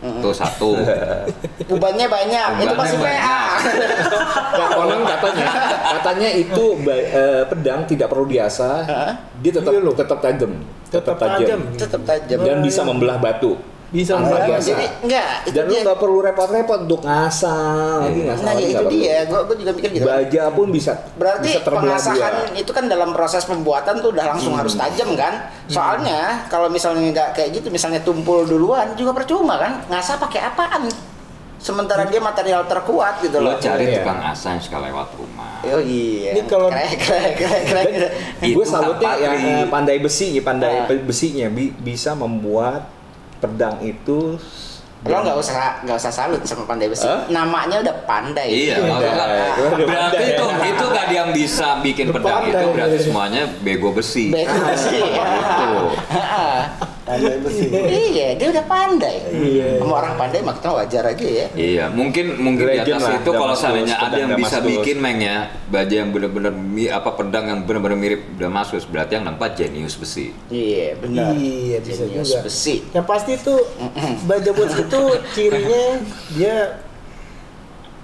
tuh satu Ubannya banyak, itu Ubannya pasti banyak. PA. Konon katanya katanya itu eh, pedang tidak perlu diasah, dia tetap Iya loh. tetap tajam, tetap tajam. Tetap tajam. dan bisa membelah batu. Bisa Tanpa membelah biasa. Jadi enggak, itu Dan lu dia. nggak perlu repot-repot untuk ngasah lagi ngasah Nah, ya nggak itu perlu. dia. Gua, gua juga mikir gitu. Baja pun bisa Berarti bisa pengasahan dua. itu kan dalam proses pembuatan tuh udah langsung harus tajam kan? Soalnya kalau misalnya nggak kayak gitu, misalnya tumpul duluan juga percuma kan? Ngasah pakai apaan? Sementara dia material terkuat gitu lo loh. cari Iya. tukang asah yang suka lewat rumah Oh iya. Ini kalau- Krek, krek, krek, krek. Itu gue salutnya yang eh, pandai besi, pandai Ah. besinya bi- bisa membuat pedang itu Lo nggak usah nggak usah salut sama pandai besi. Hah? Namanya udah pandai. Iya, maksudnya Udah berarti pandai. itu itu gak ada yang bisa bikin Udah pedang itu berarti semuanya bego besi. Bego besi. Itu. Pandai besi. iya, dia udah pandai. Iya. Sama orang pandai mah kita wajar aja ya. Iya, mungkin mungkin di atas lah, itu kalau seandainya ada yang bisa Damaskus. bikin meng ya baju yang benar-benar apa pedang yang benar-benar mirip Damaskus berarti yang nampak jenius besi. Iya, benar. Iya, bisa Jenius juga. besi. Yang pasti itu baja boots itu cirinya dia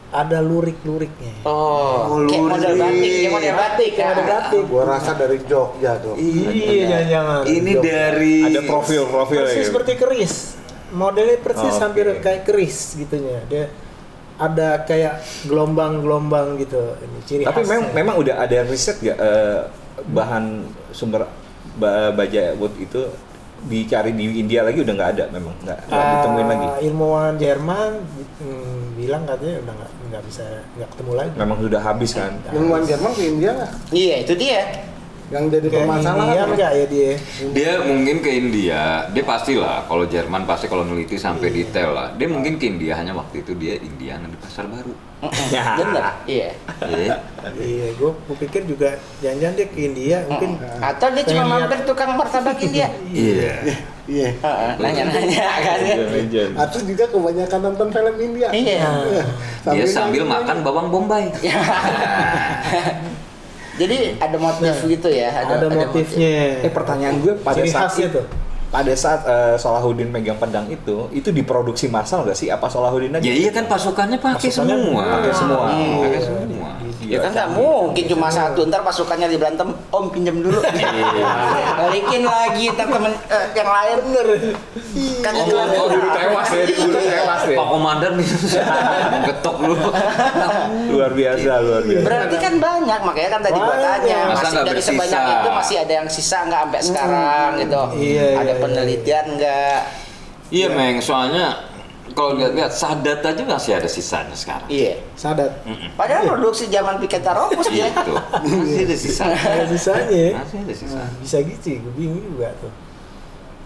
ada lurik-luriknya. Oh, Oh, kayak model lurik. batik, kayak model batik. Kayak model ah. batik. Gua rasa dari Jogja tuh. Iya, jangan-jangan. Ini dari ada profil-profil persis ya. seperti keris modelnya persis Oh, hampir kayak keris gitunya dia ada kayak gelombang-gelombang gitu ini ciri Tapi khasnya. memang memang udah ada riset gak eh, bahan sumber ba- baja wood itu dicari di India lagi udah nggak ada memang nggak Ah, ditemuin lagi. ilmuwan Jerman hmm, bilang katanya udah nggak nggak bisa nggak ketemu lagi Memang sudah habis kan. Ilmuwan Jerman ke India nggak? Iya, itu dia. Yang jadi kayak permasalahan. India enggak ya dia dia mungkin ke India, dia pastilah kalau Jerman pasti kalau neliti sampai detail lah. Dia mungkin ke India hanya waktu itu dia Indiana di pasar baru. Ya. Bener. Iya. Iya. iya gue pikir juga jangan-jangan dia ke India mungkin Atau dia cuma mampir tukang martabak India. Iya. Iya. Heeh, Nanya-nanya kan. Legend. Atau juga kebanyakan nonton film India. Iya. Dia sambil makan bawang bombay. Jadi ada motif gitu ya. ada, motifnya Eh pertanyaan gue pada Ciri saat khasnya itu, tuh. pada saat eh, Salahuddin megang pedang itu, itu diproduksi massal nggak sih? Apa Salahuddin aja? Ya iya kan pasukannya pakai semua. pakai semua. Hmm, Pakai semua. Ya kan nggak mungkin cuma satu, ntar pasukannya di berantem, om pinjam dulu. Balikin lagi, ntar temen eh, yang lain bener. Kan Oh, itu oh, oh, Dulu tewas ya, dulu tewas ya. Pak Komandan nih getok dulu. Luar biasa, luar biasa. Berarti kan banyak, makanya kan tadi gua tanya, masih dari bersisa? sebanyak itu masih ada yang sisa nggak sampai sekarang gitu. Iya, ada iya, penelitian nggak? Iya, Meng, soalnya kalau lihat-lihat Sadat aja masih ada sisanya sekarang. Iya. sadat Padahal produksi zaman Piketaropus dia. Gitu. Masih ada sisanya. ada sisanya ya. Masih ada sisanya. bisa gitu gue bingung juga tuh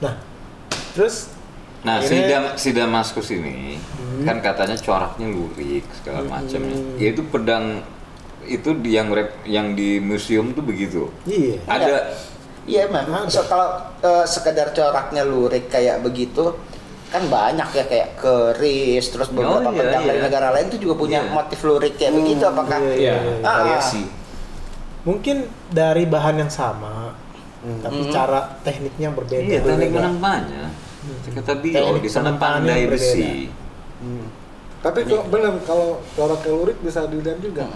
nah terus Nah, si, Dam- si Damaskus ini kan katanya coraknya lurik segala macam. Hmm. Ya itu pedang itu di yang rep, yang di museum tuh begitu. iya Ada Iya memang. So, kalau eh, sekedar coraknya lurik kayak begitu, kan banyak ya kayak keris terus beberapa Oh, iya, pedang dari iya. negara lain tuh juga punya Iya. motif lurik kayak begitu apakah iya, Iya, Ah. variasi. Mungkin dari bahan yang sama, tapi Hmm. cara tekniknya yang berbeda. Iya, teknik menang banyak. Kata Bio, Teknik di sana pandai besi. Hmm. Tapi kok bener kalau corak lurik bisa dilihat juga.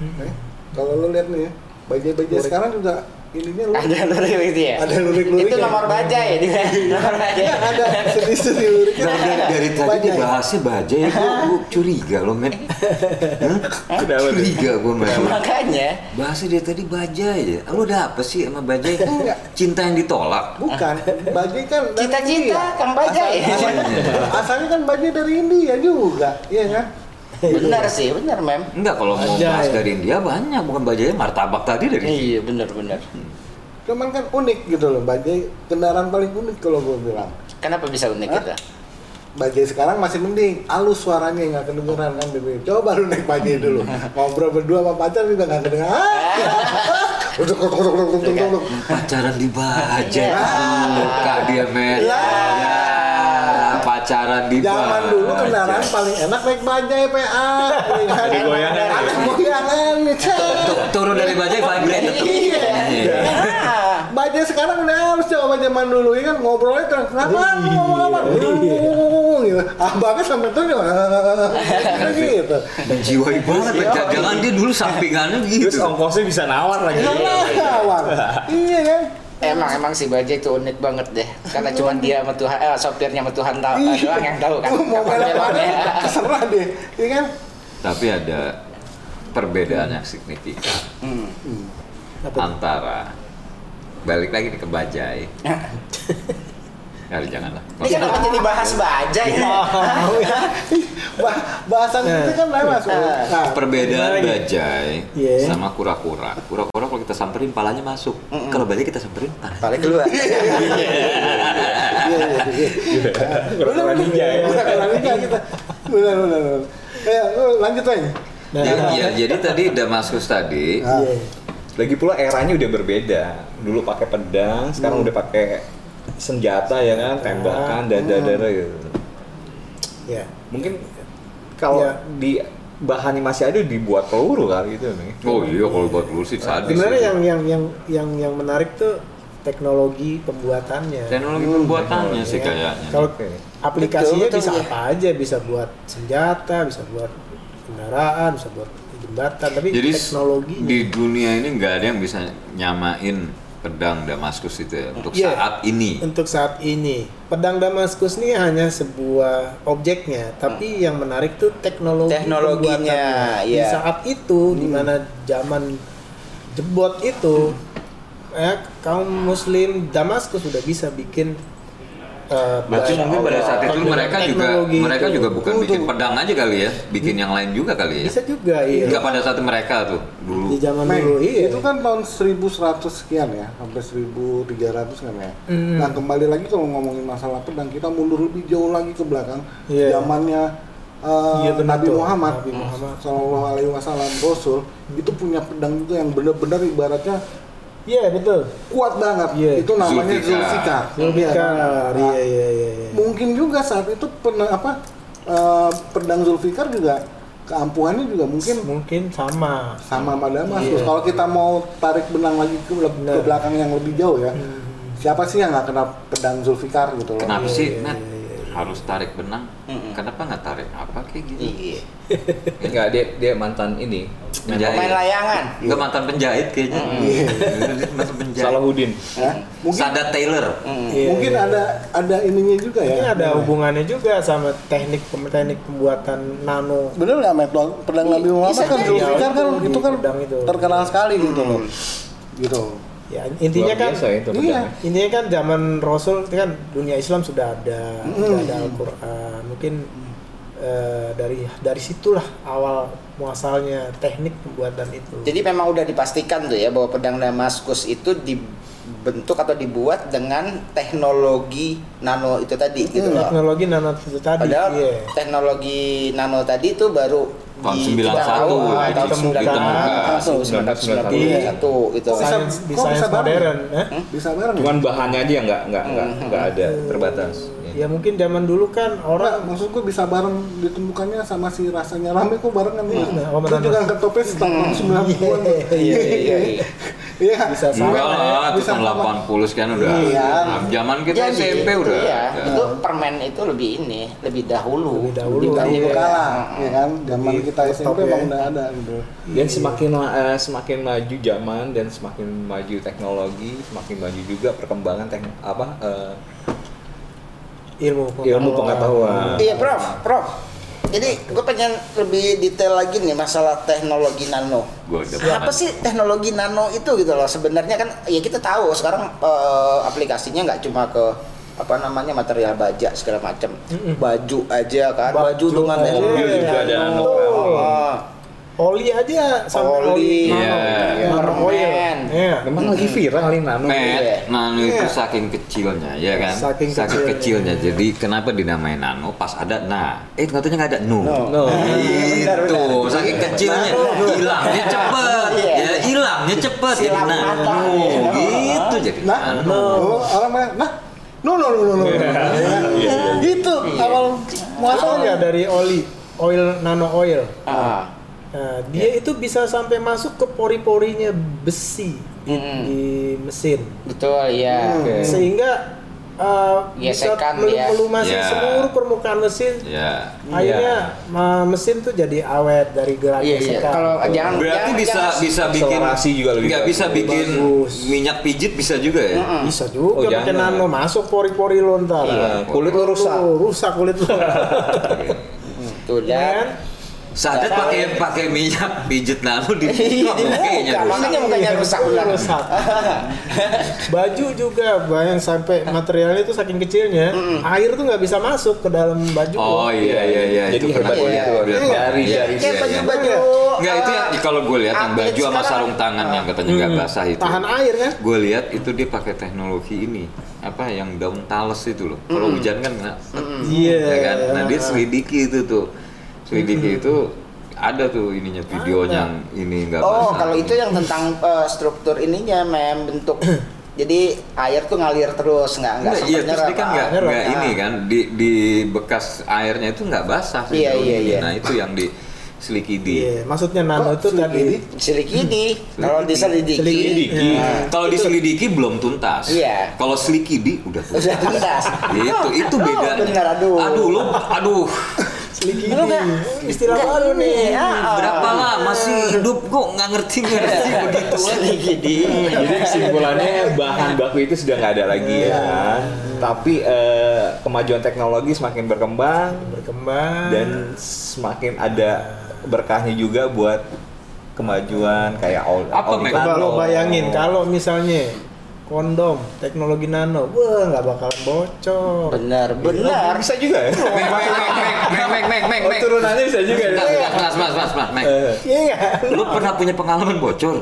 Eh, kalau lo lihat nih ya, bajai-bajai sekarang juga ininya lu ada lurik itu ya Ada lurik-lurik itu ya? nomor bajai dia nomor bajai Ya, ada seni-seni luriknya. Dari, dari, dari tadi Bajai. dibahasnya bajai, gue, gue curiga loh men. Hah? Kenapa? Curiga gue men. makanya Bahasa dia tadi bajai ya. Lu ada apa sih sama bajai? Cinta yang ditolak. Bukan, bajai kan Cita-cita. Kang Bajai. Asal- asalnya, kan bajai dari India juga, iya kan? benar sih benar mem Enggak, kalau mau bahas dari India banyak, bukan bajai martabak tadi dari iya benar benar Cuman kan unik gitu loh, bajai kendaraan paling unik kalau gue bilang. kenapa bisa unik Hah? kita Bajai sekarang masih mending, halus suaranya nggak kedengeran kan bebe. Coba baru naik bajai dulu, ngobrol berdua sama pacar juga nggak kedengeran. Ah! Uduk, uduk. pacaran di bajai. Ya. Suka dia men. Ya. Ya, pacaran di Zaman dulu kendaraan paling enak naik bajai PA. Ada goyangan. Ada goyangan. Turun dari bajai vibrate. Tetep. Iya. Ah, Bajai sekarang udah harus coba zaman dulu. Ya kan ngobrolnya kan kenapa lu ngomong apa? Gitu abangnya sampai tuh gitu. Menjiwai banget, jangan dia dulu sampingannya Terus gitu. ongkosnya bisa nawar lagi. lawan iya kan emang emang si bajai itu unik banget deh karena cuma dia sama Tuhan eh, sopirnya sama Tuhan tahu eh, doang yang tahu kan mau belok mana beloknya. terserah deh iya kan Tapi ada perbedaan yang signifikan Hmm. Antara balik lagi ke bajai. Ya, janganlah. ini kenapa jadi bahas bajai bah bahasan itu kan mas nah, Perbedaan lagi? bajai Iya. sama kura-kura. Kura-kura kalau kita samperin palanya masuk. Kalau bajai kita samperin palanya. balik keluar iya iya iya Kura-kura ninja ya. udah kurang nikah kita benar benar benar. ya lanjut aja Nah, Ya, ya, jadi tadi Damaskus tadi Ah. iya. Lagi pula eranya udah berbeda. Dulu pakai pedang, sekarang udah pakai senjata ya kan, tembakan, dada-dada gitu. Ya. Mungkin kalau Ya. di bahannya masih ada dibuat peluru kali gitu nih. Oh iya kalau buat lu sih sadis. Sebenarnya sih. yang yang yang yang yang menarik tuh teknologi pembuatannya. teknologi pembuatannya sih Ya. kayaknya. Kalau Oke. aplikasinya Betul, betul, bisa iya. apa aja, bisa buat senjata, bisa buat kendaraan, bisa buat jembatan, tapi Jadi teknologinya. di dunia ini nggak ada yang bisa nyamain pedang Damaskus itu ya untuk Iya. saat ini. Untuk saat ini, pedang Damaskus ini hanya sebuah objeknya, tapi yang menarik tuh teknologi Teknologinya, pembuatannya. Di iya. saat itu, di mana zaman jebot itu, ya kaum Muslim Damaskus sudah bisa bikin uh, Berarti mungkin pada saat itu teknologi mereka juga mereka itu. juga bukan bikin pedang aja kali ya, bikin yang lain juga kali ya. bisa juga, iya. Enggak pada saat mereka tuh Di dulu. zaman Meng, dulu, iya. itu kan tahun 1100 sekian ya, sampai 1300 kan ya. Hmm. Nah kembali lagi kalau ngomongin masalah pedang, kita mundur lebih jauh lagi ke belakang. Iya. Zamannya uh, Iya, benar Nabi tuh. Muhammad, Nabi Muhammad. Sallallahu Alaihi Wasallam Rasul itu punya pedang itu yang benar-benar ibaratnya Iya betul. kuat banget. Iya. Itu namanya Zulfikar. Zulfikar. Zulfikar, Nah, iya iya iya. iya. Mungkin juga saat itu pernah apa uh, pedang Zulfikar juga keampuhannya juga mungkin Mungkin sama. sama sama Damaskus. Iya. Kalau kita mau tarik benang lagi ke, ke belakang yang lebih jauh ya, Hmm. siapa sih yang nggak kena pedang Zulfikar gitu loh? Kenapa Iya, sih, iya, iya, iya. Harus tarik benang? Mm-mm. Kenapa nggak tarik apa kayak gitu? iya Enggak, dia dia mantan ini. Penjahit. main layangan Enggak mantan penjahit kayaknya. Iya. mantan penjahit. Salahuddin. Hah? Mungkin Sadat Taylor. Mm. Iya, mungkin iya. ada ada ininya juga ya. Mungkin ada hubungannya juga sama teknik teknik pembuatan nano. Bener nggak Met? Pedang Nabi Muhammad bisa kan. Zulfikar kan Iya, itu kan itu. terkenal sekali gitu loh. Gitu. Ya intinya Luar kan biasa itu Iya. intinya kan zaman Rasul itu kan dunia Islam sudah ada, Mm. sudah ada Al-Qur'an. Mungkin eh, dari dari situlah awal muasalnya teknik pembuatan itu. Jadi memang udah dipastikan tuh ya bahwa pedang Damaskus itu dibentuk atau dibuat dengan teknologi nano itu tadi gitu loh. teknologi nano itu tadi. Padahal iya. teknologi nano tadi itu baru Tahun di- 91 kita tahu, itu ah, tahun ditemukan. 1991 Iya. itu itu. Kok bisa- bareng? modern, eh? Bisa bareng. Cuman bahannya aja nggak nggak nggak nggak ada terbatas. Ya. Ya mungkin zaman dulu kan Orang orang maksud gue bisa bareng ditemukannya sama si rasanya rame kok barengan nih. Iya, Om Terus Thanos. juga angkat topeng tahun 90-an. Iya, iya, iya. Iya. Bisa sama. Enggak lah, itu Bisa tahun sama. 80 sekian udah. Iya. Nah, Zaman kita Jadi, SMP itu udah. ya, ada. itu permen itu lebih ini, lebih dahulu. Lebih dahulu. dibanding- Dahulu Iya. kala, ya kan? Zaman Lebih kita SMP ya. emang udah ada gitu. Dan semakin eh, semakin maju zaman dan semakin maju teknologi, semakin maju juga perkembangan tekn apa eh, ilmu ilmu pengetahuan. Iya, Prof. Prof. Jadi gue pengen lebih detail lagi nih masalah teknologi nano. Gua Apa sih teknologi nano itu gitu loh? Sebenarnya kan ya kita tahu sekarang eh, aplikasinya nggak cuma ke apa namanya material baja segala macam. Baju aja kan, baju, Baju dengan teknologi Mobil juga ada nano. Oli aja sampai Oli. oli, Iya. nano, nano oil. Iya. Memang lagi viral nih nano. Iya. Met, nano itu Iya. saking kecilnya, ya kan? Saking kecilnya. kecilnya. Jadi kenapa dinamain nano? Pas ada nah, eh katanya nggak ada no. No. No. Benar, Itu benar. saking kecilnya, hilangnya cepet, Iya. ya hilangnya cepet. Nano, mata. Iya. gitu jadi Nah, nano. oh, orang main, nah, no no no no no. Iya. Gitu awal Muasalnya dari oli, oil nano oil. Ah. Nah, dia itu bisa sampai masuk ke pori-porinya besi Mm-mm. di mesin. Betul, ya. Oke. Sehingga uh, bisa melumasi Ya. seluruh permukaan mesin. Ya. Akhirnya ma- mesin tuh jadi awet dari gerak Iya, iya. gesekan. Kalau jangan Berarti jangan- bisa jangan- bisa bikin Akselerasi juga lebih nggak bagus. bisa bikin Bagus. minyak pijit bisa juga ya. bisa juga Oh, pakai nano masuk pori-pori lo ntar. Iya. Kulit lu rusak. Rusak kulit lu. Tuh, Ya dan kan? Sadat pakai pakai minyak pijit nano di Iya, mukanya muka, rusak. makanya mukanya rusak. Rusak. Baju juga bayang sampai materialnya itu saking kecilnya, air tuh nggak bisa masuk ke dalam baju. Oh iya iya iya Jadi itu pernah hebat lihat. dari- Iya, dari- iya, iya, kayak iya. baju-baju Enggak itu ya kalau gue lihat yang baju sama sarung tangan yang katanya nggak basah itu. Tahan air kan? Gue lihat itu dia pakai teknologi ini apa yang daun tales itu loh. Kalau hujan kan nggak, Iya. ya kan. Nah dia selidiki itu tuh, selidiki itu ada tuh ininya videonya yang ini nggak Oh, kalau itu yang tentang eh, struktur ininya mem bentuk. Jadi air tuh ngalir terus, nggak nggak iya sempat terus dia kan nyerap. nggak Ah, nggak ini kan di di bekas airnya itu nggak basah sih Iya, iya, ini. iya. Nah itu yang di selikidi. Iya, maksudnya nano itu tadi selidiki? Silikidi. Kalau diselidiki. Selidiki. Nah, Kalau diselidiki belum tuntas. Iya. Kalau selikidi udah tuntas. Udah tuntas. itu itu Oh, beda. bener, aduh. Aduh lu aduh. Selidiki. Lu nggak- Istilah nggak baru ini, nih. ah. Berapa lama sih hidup kok nggak ngerti ngerti begitu Silikidi. Jadi kesimpulannya bahan baku itu sudah nggak ada lagi ya kan. Tapi eh, kemajuan teknologi semakin berkembang Berkembang. dan semakin ada berkahnya juga buat kemajuan kayak all, Apa, all nano. bayangin kalau misalnya kondom teknologi nano, wah nggak bakalan bocor. Benar, Oh, benar. bisa juga ya. Mek mek mek mek mek mek mek Oh, turunannya bisa juga ya. Bentar, bentar, Mas mas mas mas mek. Eh, Iya? Lu pernah punya pengalaman bocor?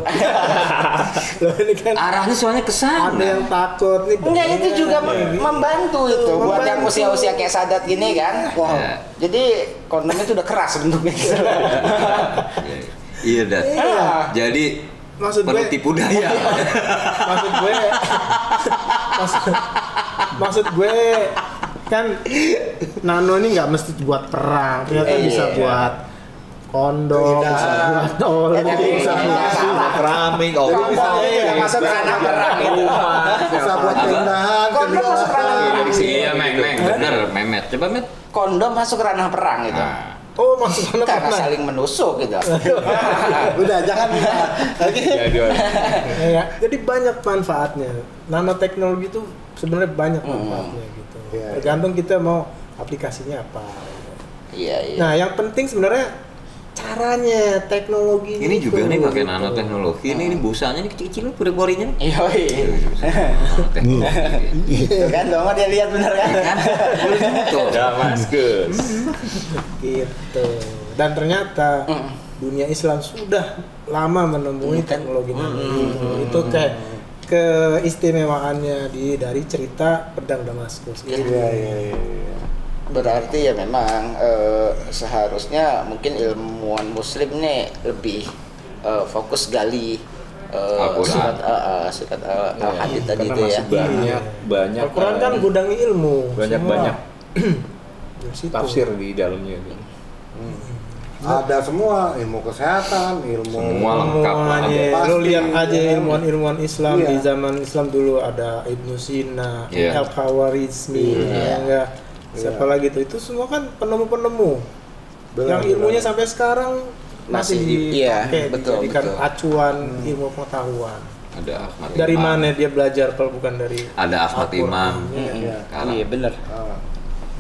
Lo ini kan Arahnya soalnya ke ada yang takut nih. Enggak itu juga Iya. membantu itu buat yang usia-usia kayak sadat gini kan. Wah. Ya. Jadi kondomnya itu udah keras bentuknya. Iya dah. Iya. Jadi Maksud perlu gue- tipu daya. maksud gue maksud, maksud gue kan nano ini nggak mesti buat perang ternyata Iya. bisa buat kondom Tidak. bisa buat oli Ya, tapi bisa buat keramik, oh, Kondom bisa itu masuk ke ranah perang gitu. Bisa buat Apa? keindahan, Kondom masuk ranah perang. Iya, Meng, Meng, bener, Memet. Coba Met. Kondom masuk ranah perang gitu. Oh maksudnya Karena pernah saling menusuk gitu. Udah jangan lagi. Jadi, ya, jadi banyak manfaatnya nanoteknologi itu sebenarnya banyak manfaatnya gitu Iya, iya. tergantung kita mau aplikasinya apa Iya, iya. nah yang penting sebenarnya caranya teknologi ini juga itu, nih pakai gitu. nanoteknologi. Ini, ini busanya nih kecil-kecil, pori-porinya. nih. Iya, iya. Nanoteknologi. Tuh kan, dong dia lihat bener kan? Kan? Tuh. Damaskus. gitu dan ternyata dunia Islam sudah lama menemui kan? teknologi nano Mm, itu kayak keistimewaannya di dari cerita pedang Damaskus Iya. Iya iya iya. Berarti ya memang eh, seharusnya mungkin ilmuwan muslim nih lebih eh, fokus gali eh, surat eh, eh, surat eh, Al-Hadid tadi Karena itu ya. banyak banyak Al-Quran kan gudang ilmu. banyak semua. banyak tafsir di dalamnya gitu. Ada semua ilmu kesehatan, ilmu Semua lengkap. Pasti. Lo lihat aja ilmuwan-ilmuwan Islam Iya. di zaman Islam dulu ada Ibnu Sina, Iya. Al Khawarizmi, ya enggak? Siapa Iya. lagi tuh? Itu semua kan penemu-penemu Benar, yang ilmunya benar. sampai sekarang masih, Masih di- iya, dipakai, betul, dijadikan betul. acuan ilmu pengetahuan. Ada Ahmad Dari Imam. mana dia belajar kalau bukan dari Ada Ahmad? Imam. Iya. Iya bener. Ah.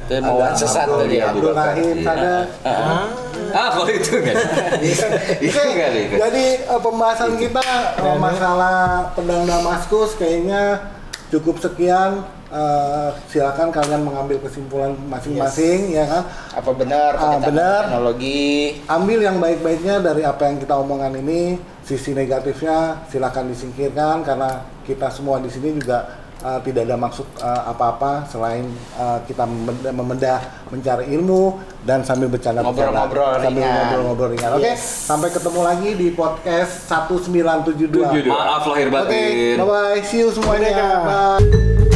Itu Ada sesat tadi ya. Abdul Rahim Iya. ada Ah, Ah, kalau itu kan. itu itu. Jadi eh, pembahasan kita eh, masalah pedang Damaskus kayaknya cukup sekian. Eh, silakan kalian mengambil kesimpulan masing-masing ya kan. Apa benar? Pakai benar. Teknologi. Ambil yang baik-baiknya dari apa yang kita omongkan ini. Sisi negatifnya silakan disingkirkan karena kita semua di sini juga eh, tidak ada maksud eh, apa-apa selain eh, kita memenda, memenda mencari ilmu dan sambil bercanda Ngobrol-ngobrol sambil ngobrol-ngobrol ringan. Oke, Yes. sampai ketemu lagi di podcast 1972. Tujuh, Maaf lahir Oke, batin. bye bye. See you semuanya. Bye.